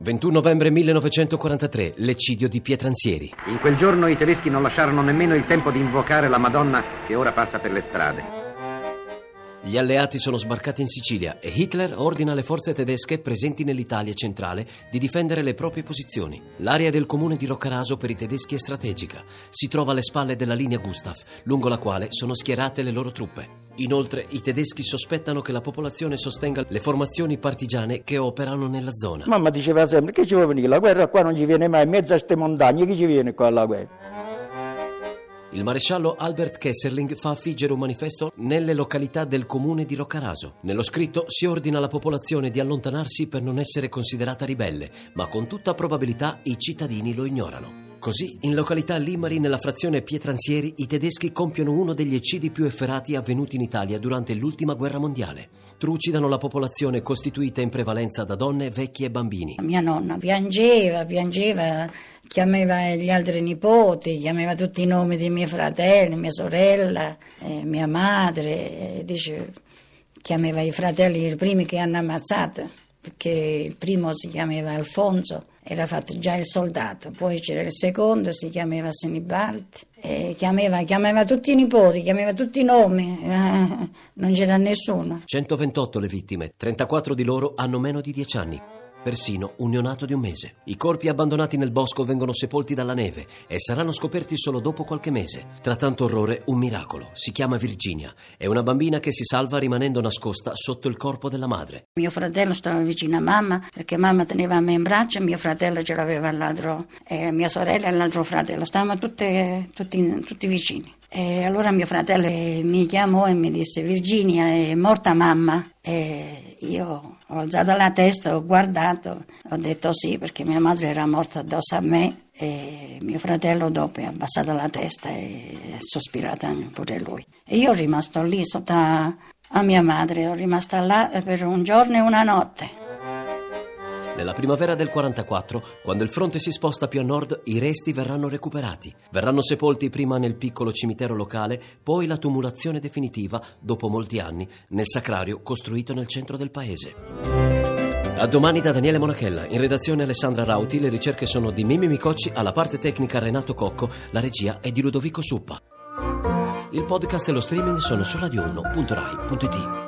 21 novembre 1943, l'eccidio di Pietransieri. In quel giorno i tedeschi non lasciarono nemmeno il tempo di invocare la Madonna che ora passa per le strade. Gli alleati sono sbarcati in Sicilia e Hitler ordina alle forze tedesche presenti nell'Italia centrale di difendere le proprie posizioni. L'area del comune di Roccaraso per i tedeschi è strategica. Si trova alle spalle della linea Gustav, lungo la quale sono schierate le loro truppe. Inoltre, i tedeschi sospettano che la popolazione sostenga le formazioni partigiane che operano nella zona. Mamma diceva sempre che ci vuole venire la guerra, qua non ci viene mai in mezzo a queste montagne, chi ci viene qua alla guerra? Il maresciallo Albert Kesserling fa affiggere un manifesto nelle località del comune di Roccaraso. Nello scritto si ordina alla popolazione di allontanarsi per non essere considerata ribelle, ma con tutta probabilità i cittadini lo ignorano. Così, in località Limari, nella frazione Pietransieri, i tedeschi compiono uno degli eccidi più efferati avvenuti in Italia durante l'ultima guerra mondiale. Trucidano la popolazione costituita in prevalenza da donne, vecchi e bambini. Mia nonna piangeva, piangeva, chiamava gli altri nipoti, chiamava tutti i nomi dei miei fratelli, mia sorella, eh, mia madre, dice, chiamava i fratelli i primi che hanno ammazzato perché il primo si chiamava Alfonso, era fatto già il soldato, poi c'era il secondo, si chiamava Sinibaldi, chiamava, chiamava, tutti i nipoti, chiamava tutti i nomi, non c'era nessuno. 128 le vittime, 34 di loro hanno meno di 10 anni persino un neonato di un mese. I corpi abbandonati nel bosco vengono sepolti dalla neve e saranno scoperti solo dopo qualche mese. Tra tanto orrore, un miracolo. Si chiama Virginia. È una bambina che si salva rimanendo nascosta sotto il corpo della madre. Mio fratello stava vicino a mamma perché mamma teneva me in braccio, mio fratello ce l'aveva all'altro, e mia sorella e l'altro fratello. Stavamo tutte, tutti, tutti vicini. E allora mio fratello mi chiamò e mi disse Virginia è morta mamma e io ho alzato la testa, ho guardato, ho detto sì perché mia madre era morta addosso a me e mio fratello dopo ha abbassato la testa e ha sospirato pure lui. E io ho rimasto lì sotto a, a mia madre, ho rimasto là per un giorno e una notte. Nella primavera del 44, quando il fronte si sposta più a nord, i resti verranno recuperati. Verranno sepolti prima nel piccolo cimitero locale, poi la tumulazione definitiva, dopo molti anni, nel sacrario costruito nel centro del paese. A domani da Daniele Monachella, in redazione Alessandra Rauti, le ricerche sono di Mimmi Micocci, alla parte tecnica Renato Cocco, la regia è di Ludovico Suppa. Il podcast e lo streaming sono su radio1.rai.it.